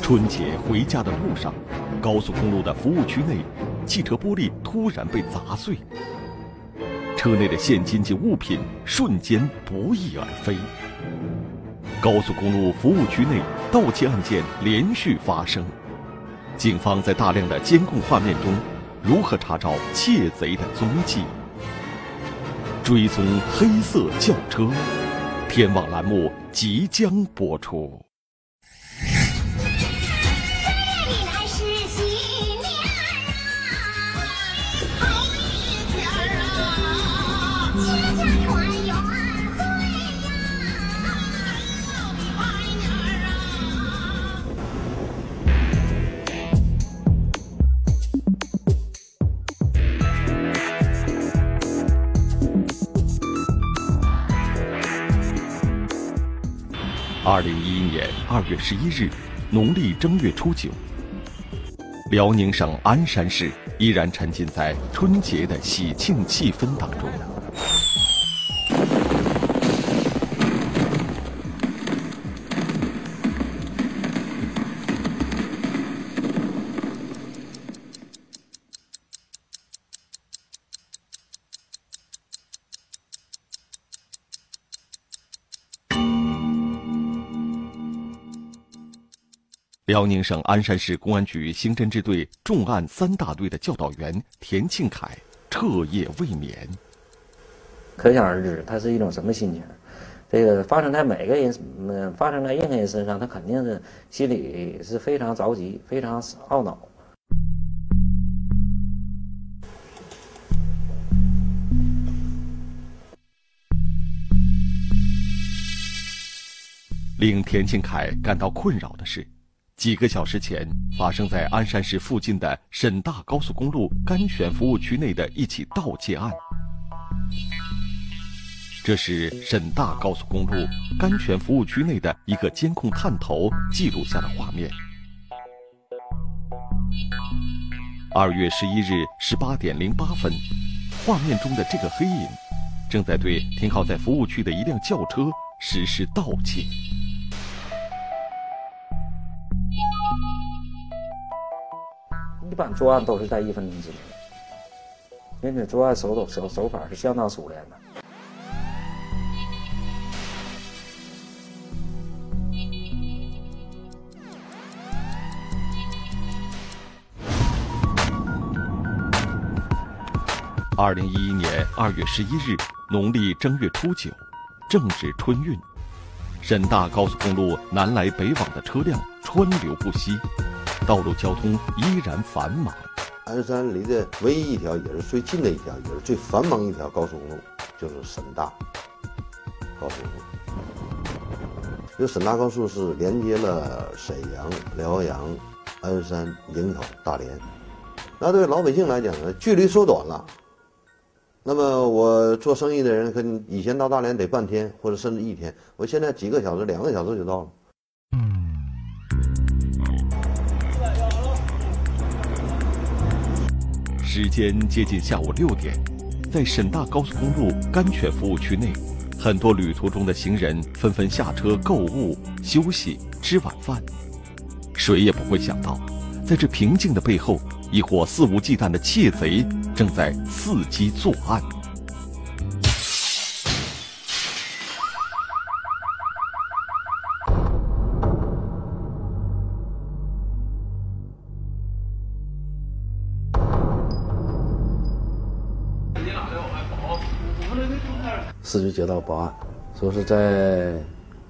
春节回家的路上，高速公路的服务区内，汽车玻璃突然被砸碎，车内的现金及物品瞬间不翼而飞。高速公路服务区内盗窃案件连续发生，警方在大量的监控画面中，如何查找窃贼的踪迹？追踪黑色轿车，天网栏目即将播出。二零一一年二月十一日，农历正月初九，辽宁省鞍山市依然沉浸在春节的喜庆气氛当中。辽宁省鞍山市公安局刑侦支队重案三大队的教导员田庆凯彻夜未眠。可想而知，他是一种什么心情？这个发生在每个人，嗯，发生在任何人身上，他肯定是心里是非常着急，非常懊恼。令田庆凯感到困扰的是。几个小时前，发生在鞍山市附近的沈大高速公路甘泉服务区内的一起盗窃案。这是沈大高速公路甘泉服务区内的一个监控探头记录下的画面。二月十一日十八点零八分，画面中的这个黑影，正在对停靠在服务区的一辆轿车实施盗窃。一般作案都是在一分钟之内，因为作案手手手手法是相当熟练的。二零一一年二月十一日，农历正月初九，正值春运，沈大高速公路南来北往的车辆川流不息。道路交通依然繁忙。鞍山离的唯一一条，也是最近的一条，也是最繁忙一条高速公路，就是沈大高速公路。这沈大高速是连接了沈阳、辽阳、鞍山、营口、大连。那对老百姓来讲呢，距离缩短了。那么我做生意的人，跟以前到大连得半天，或者甚至一天，我现在几个小时、两个小时就到了。时间接近下午六点，在沈大高速公路甘泉服务区内，很多旅途中的行人纷纷下车购物、休息、吃晚饭。谁也不会想到，在这平静的背后，一伙肆无忌惮的窃贼正在伺机作案。市局接到报案，说是在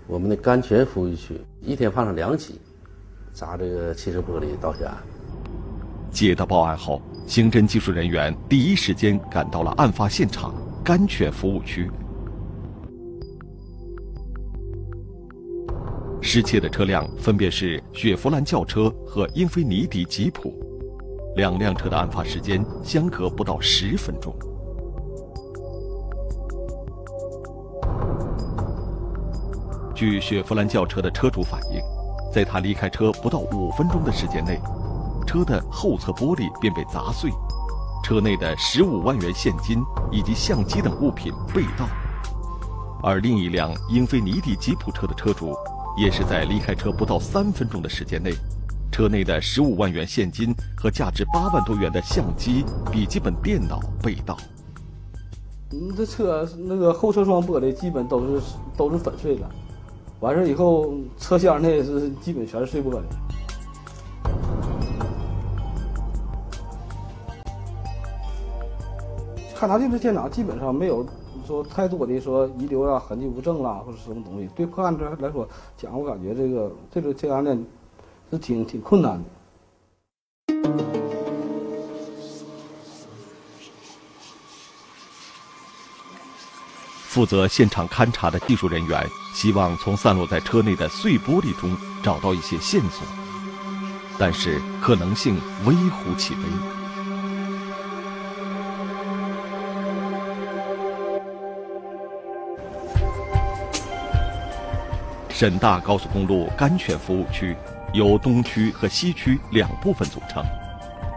我们的甘泉服务区一天发生两起砸这个汽车玻璃盗窃案。接到报案后，刑侦技术人员第一时间赶到了案发现场——甘泉服务区。失窃的车辆分别是雪佛兰轿车和英菲尼迪吉普，两辆车的案发时间相隔不到十分钟。据雪佛兰轿车的车主反映，在他离开车不到五分钟的时间内，车的后侧玻璃便被砸碎，车内的十五万元现金以及相机等物品被盗。而另一辆英菲尼迪吉普车的车主，也是在离开车不到三分钟的时间内，车内的十五万元现金和价值八万多元的相机、笔记本电脑被盗。嗯，这车那个后车窗玻璃基本都是都是粉碎了，完事以后车厢内是基本全是碎玻璃。勘察进这现场基本上没有说太多的说遗留啊、痕迹物证啦或者什么东西。对破案者来说讲，我感觉这个这个这案件是挺挺困难的。负责现场勘查的技术人员希望从散落在车内的碎玻璃中找到一些线索，但是可能性微乎其微。沈大高速公路甘泉服务区由东区和西区两部分组成，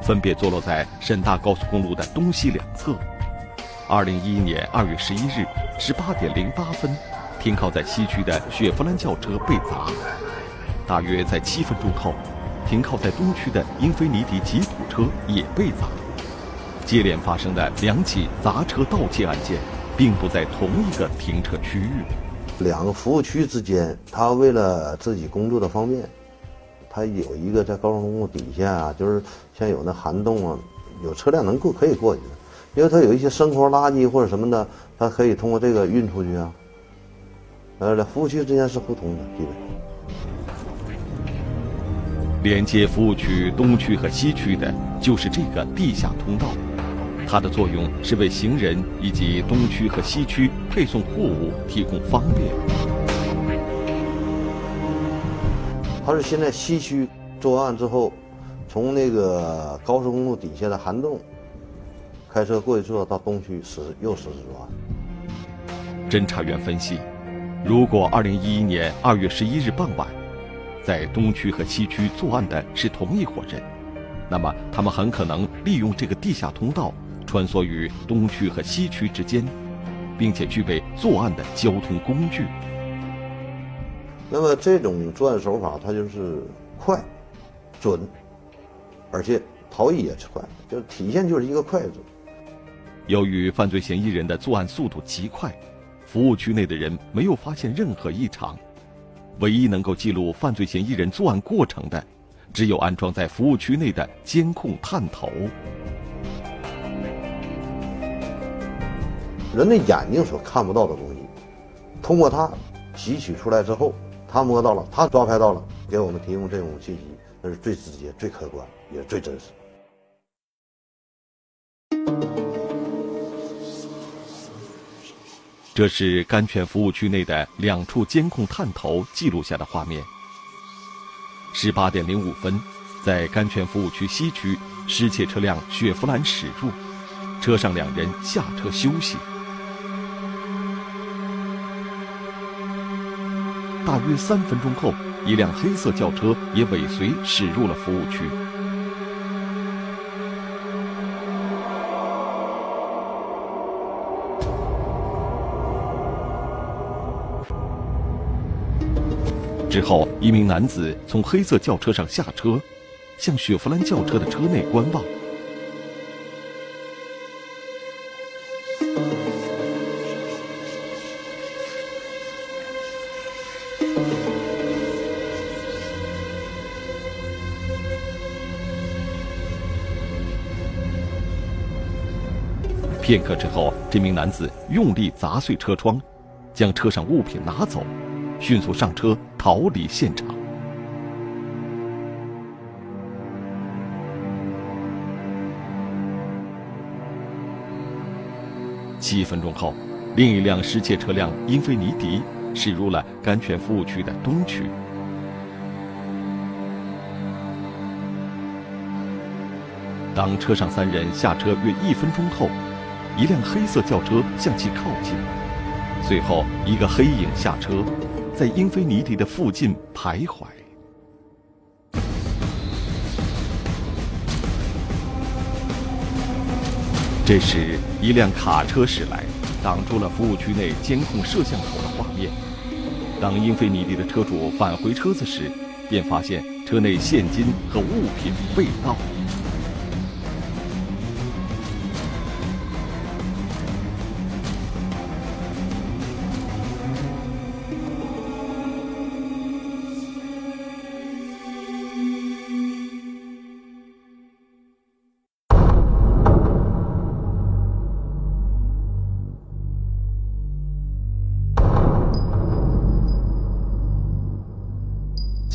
分别坐落在沈大高速公路的东西两侧。二零一一年二月十一日十八点零八分，停靠在西区的雪佛兰轿车被砸。大约在七分钟后，停靠在东区的英菲尼迪吉普车也被砸。接连发生的两起砸车盗窃案件，并不在同一个停车区域。两个服务区之间，他为了自己工作的方便，他有一个在高速公路底下啊，就是像有那涵洞啊，有车辆能过可以过去的，因为它有一些生活垃圾或者什么的，它可以通过这个运出去啊。呃，服务区之间是互通的，基本。连接服务区东区和西区的，就是这个地下通道。它的作用是为行人以及东区和西区配送货物提供方便。他是现在西区作案之后，从那个高速公路底下的涵洞开车过去之后，到东区实又实施作案。侦查员分析，如果2011年2月11日傍晚，在东区和西区作案的是同一伙人，那么他们很可能利用这个地下通道。穿梭于东区和西区之间，并且具备作案的交通工具。那么这种作案手法，它就是快、准，而且逃逸也是快，就体现就是一个快字。由于犯罪嫌疑人的作案速度极快，服务区内的人没有发现任何异常。唯一能够记录犯罪嫌疑人作案过程的，只有安装在服务区内的监控探头。人的眼睛所看不到的东西，通过它提取出来之后，他摸到了，他抓拍到了，给我们提供这种信息，那是最直接、最客观，也最真实。这是甘泉服务区内的两处监控探头记录下的画面。十八点零五分，在甘泉服务区西区，失窃车辆雪佛兰驶入，车上两人下车休息。大约三分钟后，一辆黑色轿车也尾随驶入了服务区。之后，一名男子从黑色轿车上下车，向雪佛兰轿车的车内观望。片刻之后，这名男子用力砸碎车窗，将车上物品拿走，迅速上车逃离现场。七分钟后，另一辆失窃车辆英菲尼迪驶入了甘泉服务区的东区。当车上三人下车约一分钟后，一辆黑色轿车向其靠近，随后一个黑影下车，在英菲尼迪的附近徘徊。这时，一辆卡车驶来，挡住了服务区内监控摄像头的画面。当英菲尼迪的车主返回车子时，便发现车内现金和物品被盗。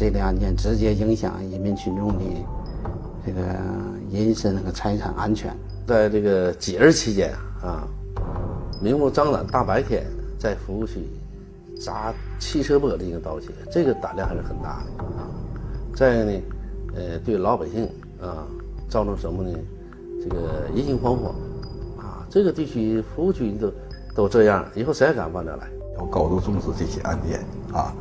这类案件直接影响人民群众的这个人身和财产安全。在这个节日期间啊，明目张胆大白天在服务区砸汽车玻璃进行盗窃，这个胆量还是很大的啊。再呢，呃，对老百姓啊造成什么呢？这个人心惶惶啊，这个地区服务区都都这样，以后谁还敢往这来？要高度重视这些案件啊，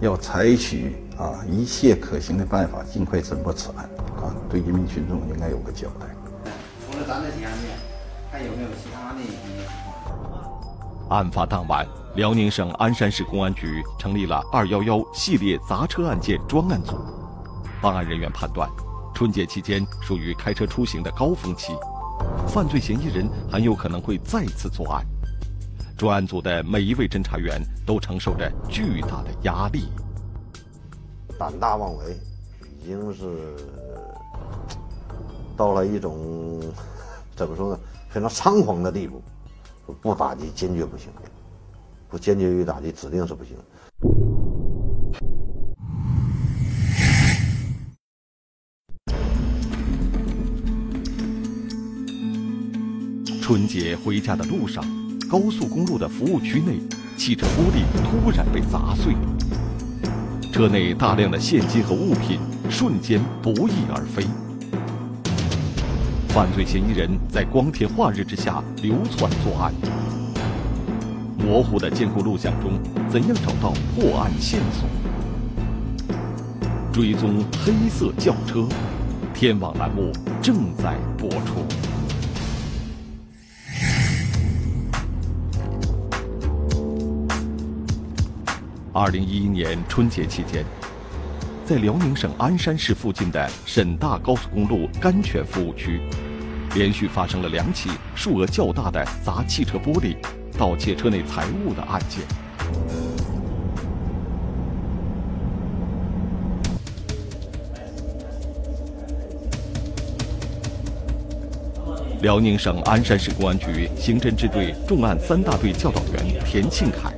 要采取啊一切可行的办法，尽快侦破此案啊，对人民群众应该有个交代。除了咱这起案件，还有没有其他的一些情况？案发当晚，辽宁省鞍山市公安局成立了“二幺幺”系列砸车案件专案组。办案人员判断，春节期间属于开车出行的高峰期，犯罪嫌疑人很有可能会再次作案。专案组的每一位侦查员都承受着巨大的压力。胆大妄为，已经是到了一种怎么说呢，非常猖狂的地步。不打击坚决不行，不坚决予打击指定是不行。春节回家的路上，高速公路的服务区内，汽车玻璃突然被砸碎，车内大量的现金和物品瞬间不翼而飞。犯罪嫌疑人在光天化日之下流窜作案，模糊的监控录像中，怎样找到破案线索？追踪黑色轿车，天网栏目正在播出。二零一一年春节期间，在辽宁省鞍山市附近的沈大高速公路甘泉服务区，连续发生了两起数额较大的砸汽车玻璃、盗窃车内财物的案件。辽宁省鞍山市公安局刑侦支队重案三大队教导员田庆凯。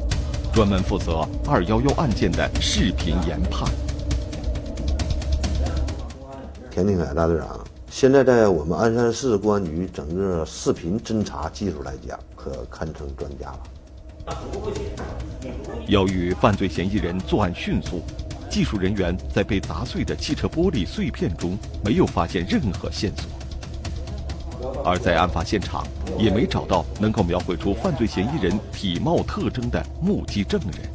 专门负责“二幺幺”案件的视频研判。田定凯大队长，现在在我们鞍山市公安局整个视频侦查技术来讲，可堪称专家了。由于犯罪嫌疑人作案迅速，技术人员在被砸碎的汽车玻璃碎片中没有发现任何线索。而在案发现场，也没找到能够描绘出犯罪嫌疑人体貌特征的目击证人。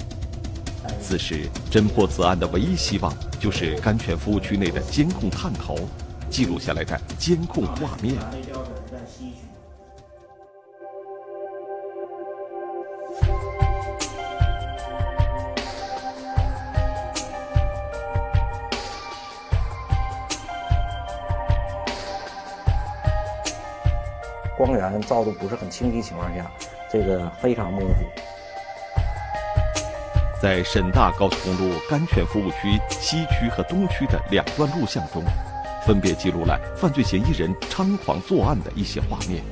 此时，侦破此案的唯一希望就是甘泉服务区内的监控探头记录下来的监控画面。照的不是很清晰情况下，这个非常模糊。在沈大高速公路甘泉服务区西区和东区的两段录像中，分别记录了犯罪嫌疑人猖狂作案的一些画面，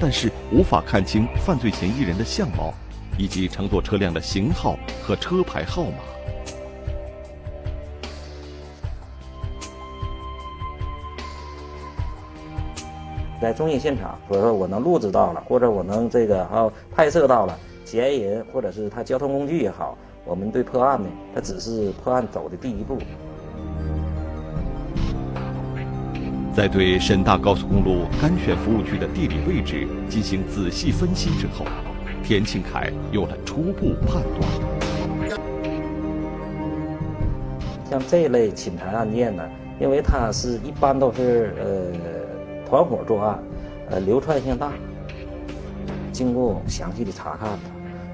但是无法看清犯罪嫌疑人的相貌，以及乘坐车辆的型号和车牌号码。在中心现场，或者说我能录制到了，或者我能这个啊拍摄到了嫌疑人，或者是他交通工具也好，我们对破案呢，它只是破案走的第一步。在对沈大高速公路甘泉服务区的地理位置进行仔细分析之后，田庆凯有了初步判断。像这类侵财案件呢，因为它是一般都是呃。团伙作案，呃，流窜性大。经过详细的查看呢，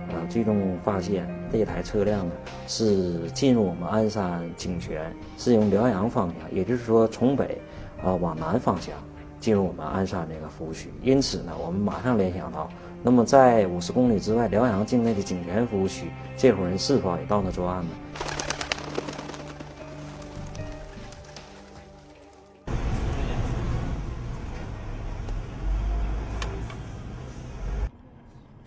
呃，最终发现这台车辆呢是进入我们鞍山景泉，是用辽阳方向，也就是说从北啊往南方向进入我们鞍山这个服务区。因此呢，我们马上联想到，那么在五十公里之外辽阳境内的景泉服务区，这伙人是否也到那作案呢？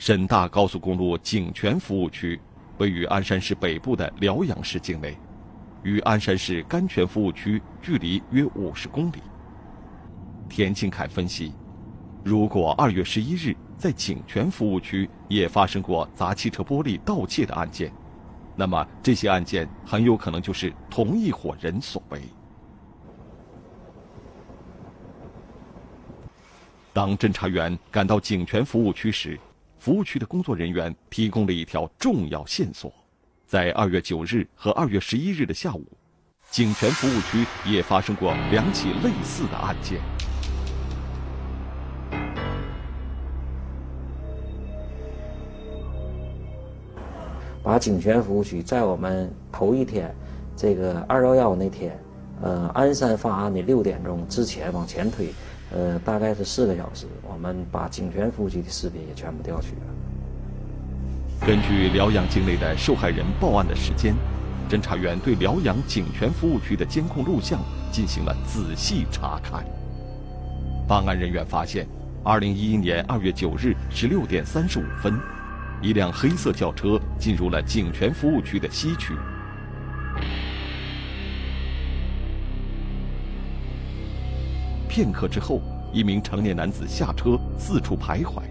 沈大高速公路井泉服务区位于鞍山市北部的辽阳市境内，与鞍山市甘泉服务区距离约五十公里。田庆凯分析，如果二月十一日在井泉服务区也发生过砸汽车玻璃盗窃的案件，那么这些案件很有可能就是同一伙人所为。当侦查员赶到井泉服务区时，服务区的工作人员提供了一条重要线索，在二月九日和二月十一日的下午，景泉服务区也发生过两起类似的案件。把景泉服务区在我们头一天，这个二幺幺那天，呃，鞍山发案的六点钟之前往前推。呃，大概是四个小时，我们把警泉服务区的视频也全部调取了。根据辽阳境内的受害人报案的时间，侦查员对辽阳警泉服务区的监控录像进行了仔细查看。办案人员发现，二零一一年二月九日十六点三十五分，一辆黑色轿车进入了警泉服务区的西区。片刻之后，一名成年男子下车，四处徘徊，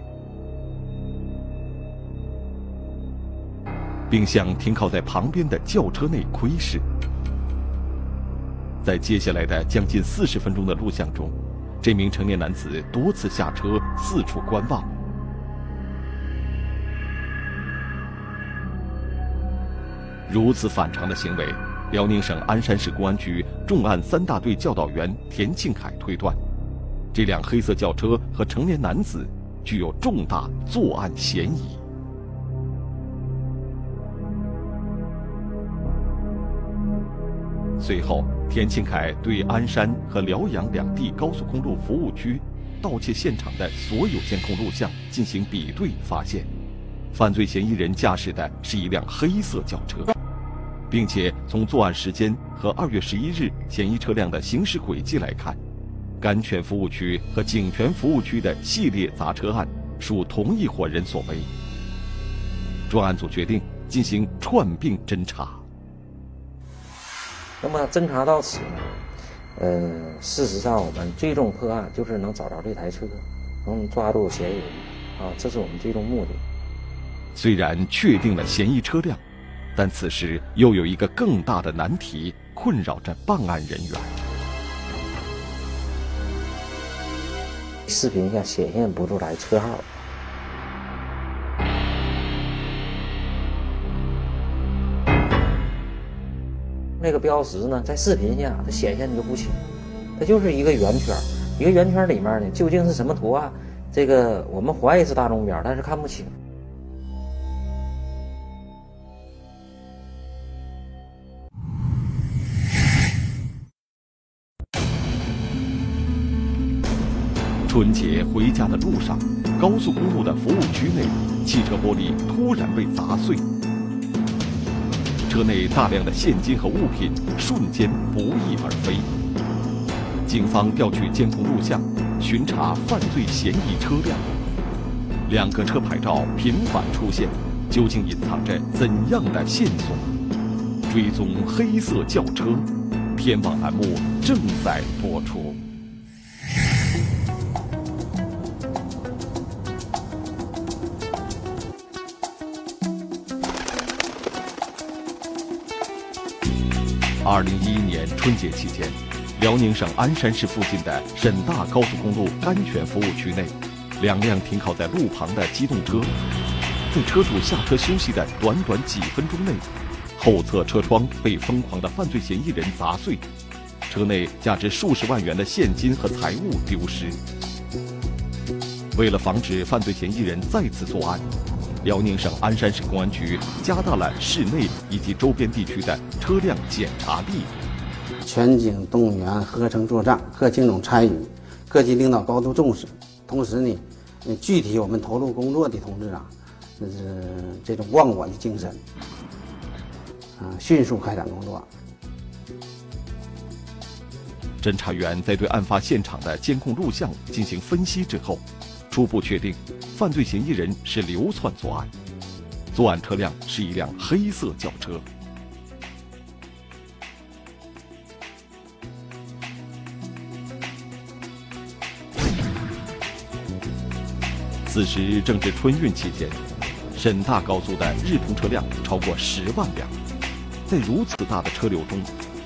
并向停靠在旁边的轿车内窥视。在接下来的将近四十分钟的录像中，这名成年男子多次下车，四处观望。如此反常的行为。辽宁省鞍山市公安局重案三大队教导员田庆凯推断，这辆黑色轿车和成年男子具有重大作案嫌疑。随后，田庆凯对鞍山和辽阳两地高速公路服务区盗窃现场的所有监控录像进行比对，发现，犯罪嫌疑人驾驶的是一辆黑色轿车。并且从作案时间和二月十一日嫌疑车辆的行驶轨迹来看，甘泉服务区和井泉服务区的系列砸车案属同一伙人所为。专案组决定进行串并侦查。那么侦查到此呢，呃，事实上我们最终破案就是能找着这台车，能抓住嫌疑人，啊，这是我们最终目的。虽然确定了嫌疑车辆。但此时又有一个更大的难题困扰着办案人员。视频下显现不出来车号，那个标识呢，在视频下它显现的就不清，它就是一个圆圈，一个圆圈里面呢究竟是什么图案？这个我们怀疑是大钟表，但是看不清。春节回家的路上，高速公路的服务区内，汽车玻璃突然被砸碎，车内大量的现金和物品瞬间不翼而飞。警方调取监控录像，巡查犯罪嫌疑车辆，两个车牌照频繁出现，究竟隐藏着怎样的线索？追踪黑色轿车，天网栏目正在播出。二零一一年春节期间，辽宁省鞍山市附近的沈大高速公路甘泉服务区内，两辆停靠在路旁的机动车，在车主下车休息的短短几分钟内，后侧车窗被疯狂的犯罪嫌疑人砸碎，车内价值数十万元的现金和财物丢失。为了防止犯罪嫌疑人再次作案，辽宁省鞍山市公安局加大了市内以及周边地区的车辆检查力度，全警动员、合成作战，各警种参与，各级领导高度重视。同时呢，具体我们投入工作的同志啊，这是这种忘我的精神，啊，迅速开展工作。侦查员在对案发现场的监控录像进行分析之后，初步确定犯罪嫌疑人是流窜作案，作案车辆是一辆黑色轿车。此时正值春运期间，沈大高速的日通车辆超过十万辆，在如此大的车流中。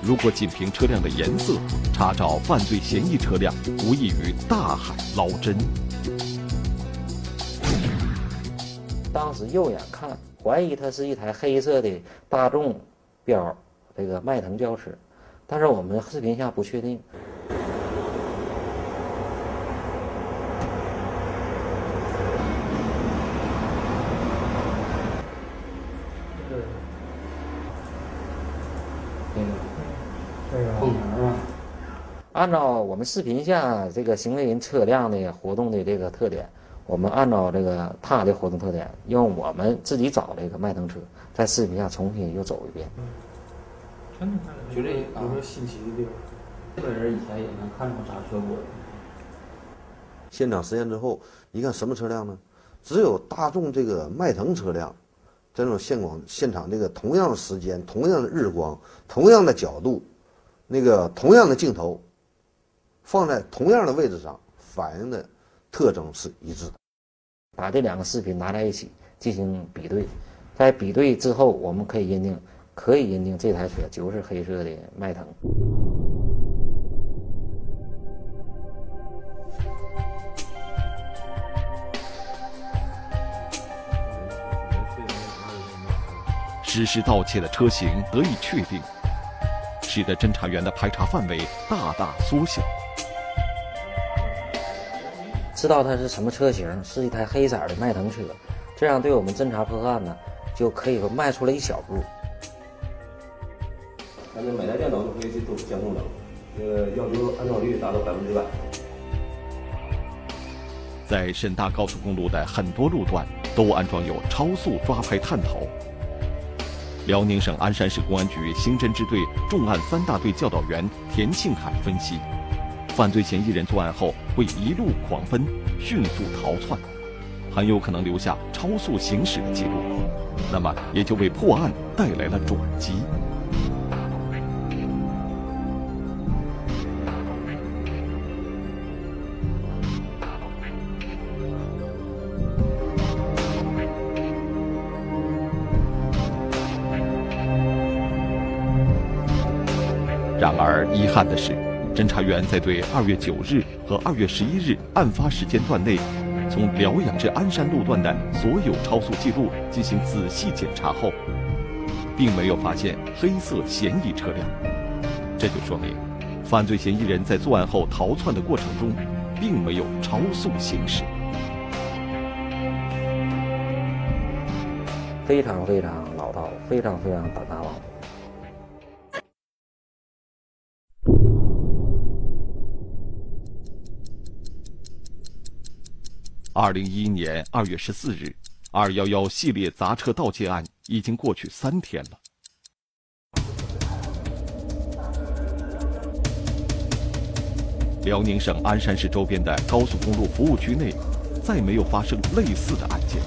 如果仅凭车辆的颜色查找犯罪嫌疑车辆，无异于大海捞针。时肉眼看，怀疑它是一台黑色的大众标这个迈腾轿车，但是我们视频下不确定。按照我们视频下这个行为人车辆的活动的这个特点，我们按照这个他的活动特点，用我们自己找这个迈腾车，在视频下重新又走一遍。就这有没有新奇的地方，这个人以前也能看出啥车过。现场实验之后，你看什么车辆呢？只有大众这个迈腾车辆，这种现广现场这个同样的时间、同样的日光、同样的角度，那个同样的镜头。放在同样的位置上，反映的特征是一致的。把这两个视频拿在一起进行比对，在比对之后，我们可以认定，可以认定这台车就是黑色的迈腾。实施盗窃的车型得以确定，使得侦查员的排查范围大大缩小。知道它是什么车型，是一台黑色的迈腾车，这样对我们侦查破案呢，就可以说迈出了一小步。咱们每台电脑都可以去做监控的，这个要求安装率达到百分之百。在沈大高速公路的很多路段都安装有超速抓拍探头。辽宁省鞍山市公安局刑侦支队重案三大队教导员田庆海分析。犯罪嫌疑人作案后会一路狂奔，迅速逃窜，很有可能留下超速行驶的记录，那么也就为破案带来了转机。然而，遗憾的是。侦查员在对二月九日和二月十一日案发时间段内，从辽阳至鞍山路段的所有超速记录进行仔细检查后，并没有发现黑色嫌疑车辆。这就说明，犯罪嫌疑人在作案后逃窜的过程中，并没有超速行驶。非常非常老道，非常非常胆大妄为。二零一一年二月十四日，二幺幺系列砸车盗窃案已经过去三天了。辽宁省鞍山市周边的高速公路服务区内，再没有发生类似的案件。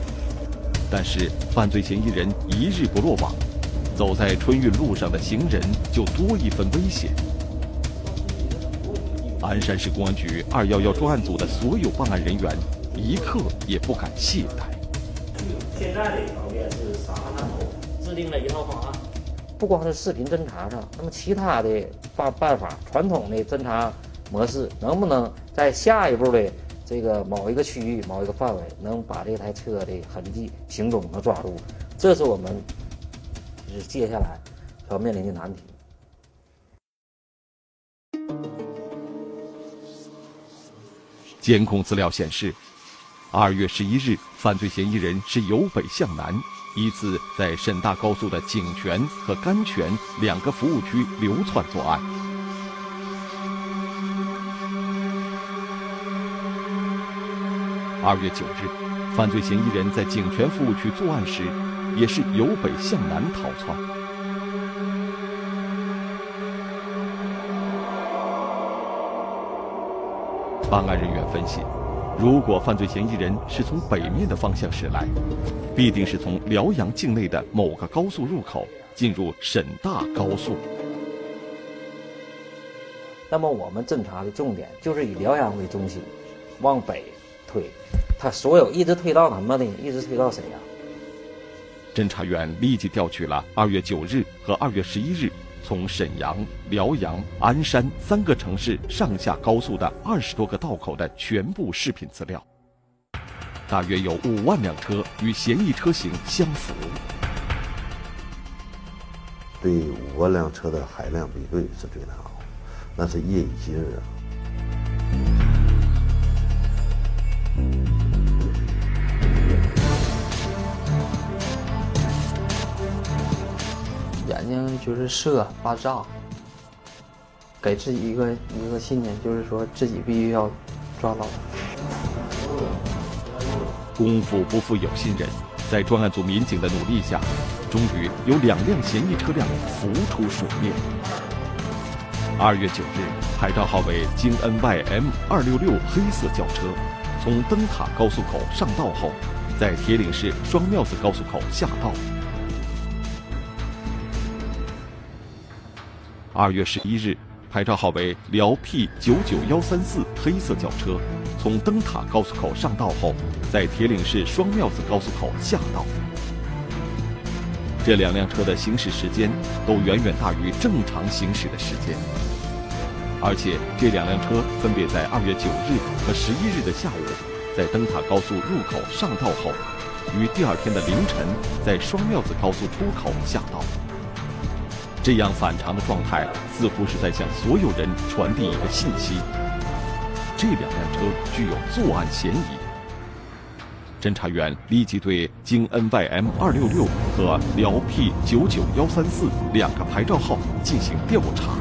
但是，犯罪嫌疑人一日不落网，走在春运路上的行人就多一分危险。鞍山市公安局二幺幺专案组的所有办案人员。一刻也不敢懈怠。现在的条件是沙探头制定了一套方案，不光是视频侦查上，那么其他的办办法，传统的侦查模式，能不能在下一步的这个某一个区域、某一个范围，能把这台车的痕迹、行踪能抓住？这是我们是接下来要面临的难题。监控资料显示。二月十一日，犯罪嫌疑人是由北向南，依次在沈大高速的井泉和甘泉两个服务区流窜作案。二月九日，犯罪嫌疑人在井泉服务区作案时，也是由北向南逃窜。办案人员分析，如果犯罪嫌疑人是从北面的方向驶来，必定是从辽阳境内的某个高速入口进入沈大高速。那么我们侦查的重点就是以辽阳为中心，往北推，他所有一直推到什么呢？一直推到沈阳。侦查员立即调取了二月九日和二月十一日。从沈阳、辽阳、鞍山三个城市上下高速的二十多个道口的全部视频资料，大约有五万辆车与嫌疑车型相符。对五万辆车的海量比对是最难熬，那是夜以继日啊。就是射爆炸，给自己一个一个信念，就是说自己必须要抓到。功夫不负有心人，在专案组民警的努力下，终于有两辆嫌疑车辆浮出水面。二月九日，牌照号为京 N Y M 二六六黑色轿车，从灯塔高速口上道后，在铁岭市双庙子高速口下道。二月十一日，牌照号为辽 P 九九幺三四黑色轿车，从灯塔高速口上道后，在铁岭市双庙子高速口下道。这两辆车的行驶时间都远远大于正常行驶的时间，而且这两辆车分别在二月九日和十一日的下午，在灯塔高速入口上道后，于第二天的凌晨，在双庙子高速出口下道。这样反常的状态，似乎是在向所有人传递一个信息：这两辆车具有作案嫌疑。侦查员立即对京 N Y M 二六六和辽 P 九九幺三四两个牌照号进行调查。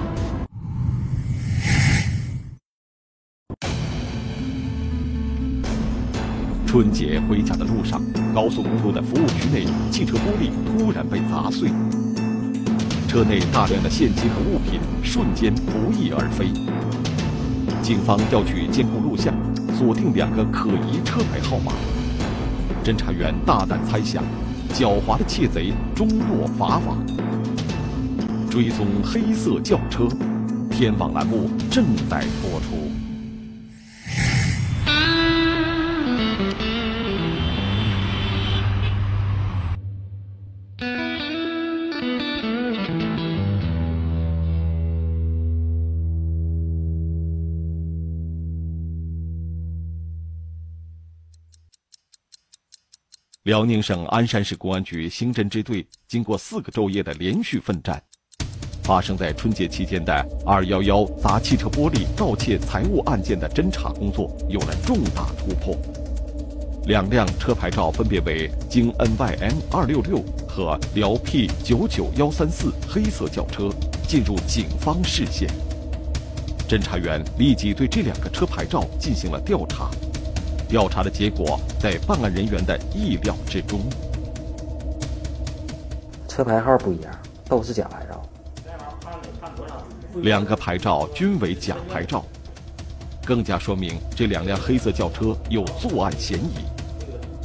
春节回家的路上，高速公路的服务区内，汽车玻璃突然被砸碎。车内大量的现金和物品瞬间不翼而飞。警方调取监控录像，锁定两个可疑车牌号码。侦查员大胆猜想，狡猾的窃贼终落法网。追踪黑色轿车，天网栏目正在播出。辽宁省鞍山市公安局刑侦支队经过四个昼夜的连续奋战，发生在春节期间的“二幺幺”砸汽车玻璃盗窃财物案件的侦查工作有了重大突破。两辆车牌照分别为京 N Y M 二六六和辽 P 九九幺三四黑色轿车进入警方视线。侦查员立即对这两个车牌照进行了调查。调查的结果在办案人员的意料之中。车牌号不一样，都是假牌照。两个牌照均为假牌照，更加说明这两辆黑色轿车有作案嫌疑。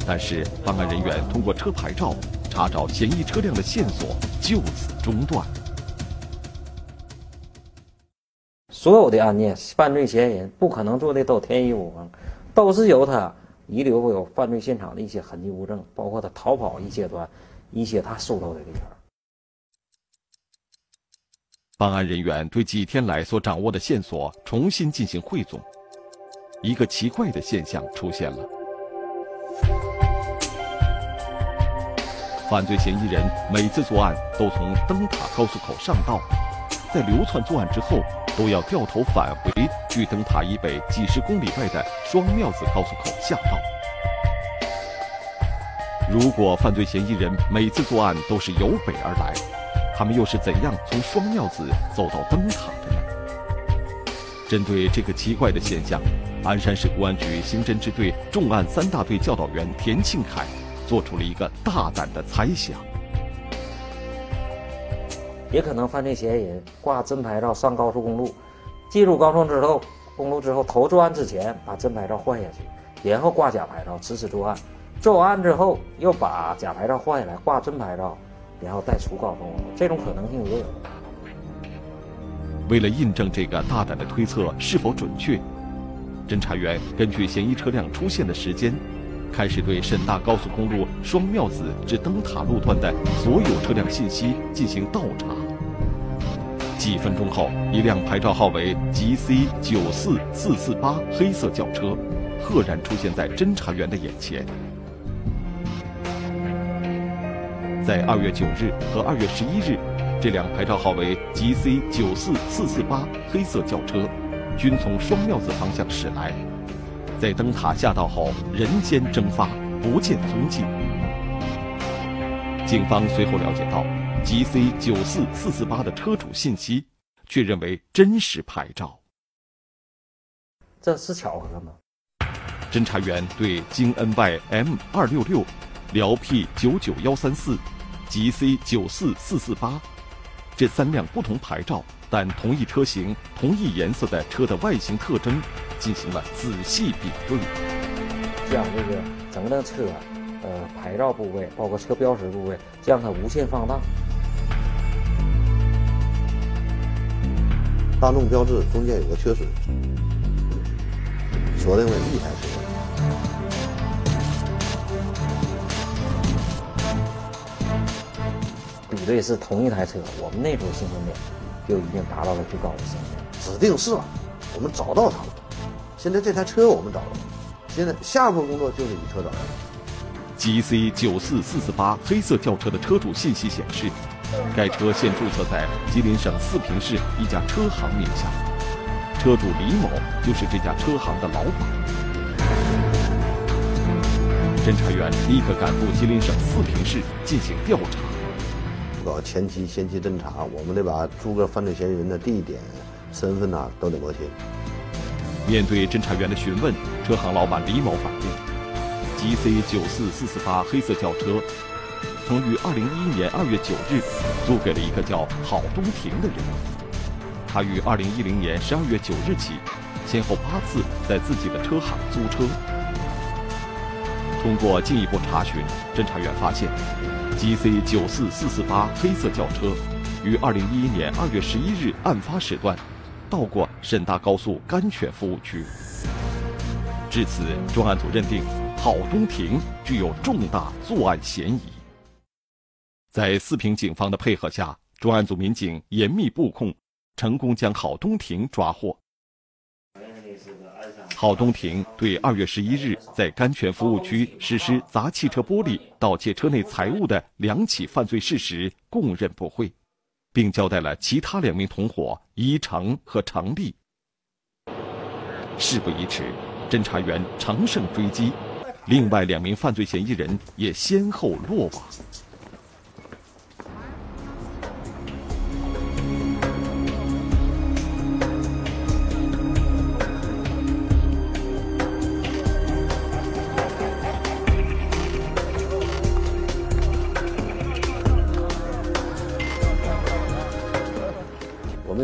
但是办案人员通过车牌照查找嫌疑车辆的线索就此中断。所有的案件，犯罪嫌疑人不可能做的都天衣无缝。都是由他遗留有犯罪现场的一些痕迹物证，包括他逃跑一阶段一些他收到的地方。办案人员对几天来所掌握的线索重新进行汇总，一个奇怪的现象出现了：犯罪嫌疑人每次作案都从灯塔高速口上道，在流窜作案之后。都要掉头返回距灯塔以北几十公里外的双庙子高速口下道，如果犯罪嫌疑人每次作案都是由北而来，他们又是怎样从双庙子走到灯塔的呢？针对这个奇怪的现象，鞍山市公安局刑侦支队重案三大队教导员田庆凯做出了一个大胆的猜想。也可能犯罪嫌疑人挂真牌照上高速公路，进入高速之后，公路之后头作案之前把真牌照换下去，然后挂假牌照迟迟作案，作案之后又把假牌照换下来挂真牌照，然后再出高速公路，这种可能性也有。为了印证这个大胆的推测是否准确，侦查员根据嫌疑车辆出现的时间，开始对沈大高速公路双庙子至灯塔路段的所有车辆信息进行倒查。几分钟后，一辆牌照号为 GC 九四四四八黑色轿车，赫然出现在侦查员的眼前。在二月九日和二月十一日。这辆牌照号为 GC 九四四四八黑色轿车，均从双庙子方向驶来，在灯塔下道后人间蒸发，不见踪迹。警方随后了解到，GC 九四四四八的车主信息确认为真实牌照。这是巧合吗？侦查员对京 NY M 二六六、辽 P 九九幺三四、GC 九四四四八。这三辆不同牌照但同一车型、同一颜色的车的外形特征进行了仔细比对，将这个整辆车，呃，牌照部位包括车标识部位，将它无限放大。大众标志中间有个缺损，锁定为一台车。比对是同一台车，我们那时候兴奋点就已经达到了最高的兴奋。指定是了，我们找到他了。现在这台车我们找到了，现在下一步工作就是以车找人。GC 九四四四八黑色轿车的车主信息显示，该车现注册在吉林省四平市一家车行名下，车主李某就是这家车行的老板。侦查员立刻赶赴吉林省四平市进行调查。搞前期先期侦查，我们得把诸个犯罪嫌疑人的地点、身份呐都得摸清。面对侦查员的询问，车行老板李某反映，GC 九四四四八黑色轿车曾于二零一一年二月九日租给了一个叫郝东亭的人。他于二零一零年十二月九日起，先后八次在自己的车行租车。通过进一步查询，侦查员发现。GC 九四四四八黑色轿车，于二零一一年二月十一日案发时段，到过沈大高速甘泉服务区。至此，专案组认定郝东亭具有重大作案嫌疑。在四平警方的配合下，专案组民警严密布控，成功将郝东亭抓获。郝东亭对二月十一日在甘泉服务区实施砸汽车玻璃、盗窃车内财物的两起犯罪事实供认不讳，并交代了其他两名同伙伊成和程立。事不宜迟，侦查员乘胜追击，另外两名犯罪嫌疑人也先后落网。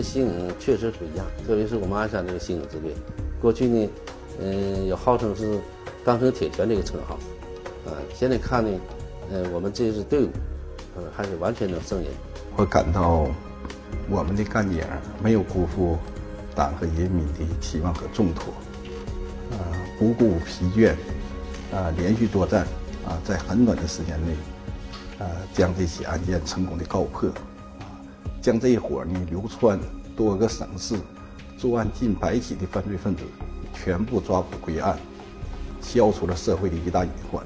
刑警确实不一样，特别是我们鞍山这个刑警支队，过去呢，嗯，有号称是“钢城铁拳”这个称号，啊，现在看呢，呃，我们这支队伍，呃，还是完全能胜任。我感到我们的干警没有辜负党和人民的期望和重托，啊，不顾疲倦，啊，连续作战，啊，在很短的时间内，啊，将这起案件成功的告破。将这一伙呢流窜多个省市、作案近百起的犯罪分子全部抓捕归案，消除了社会的一大隐患。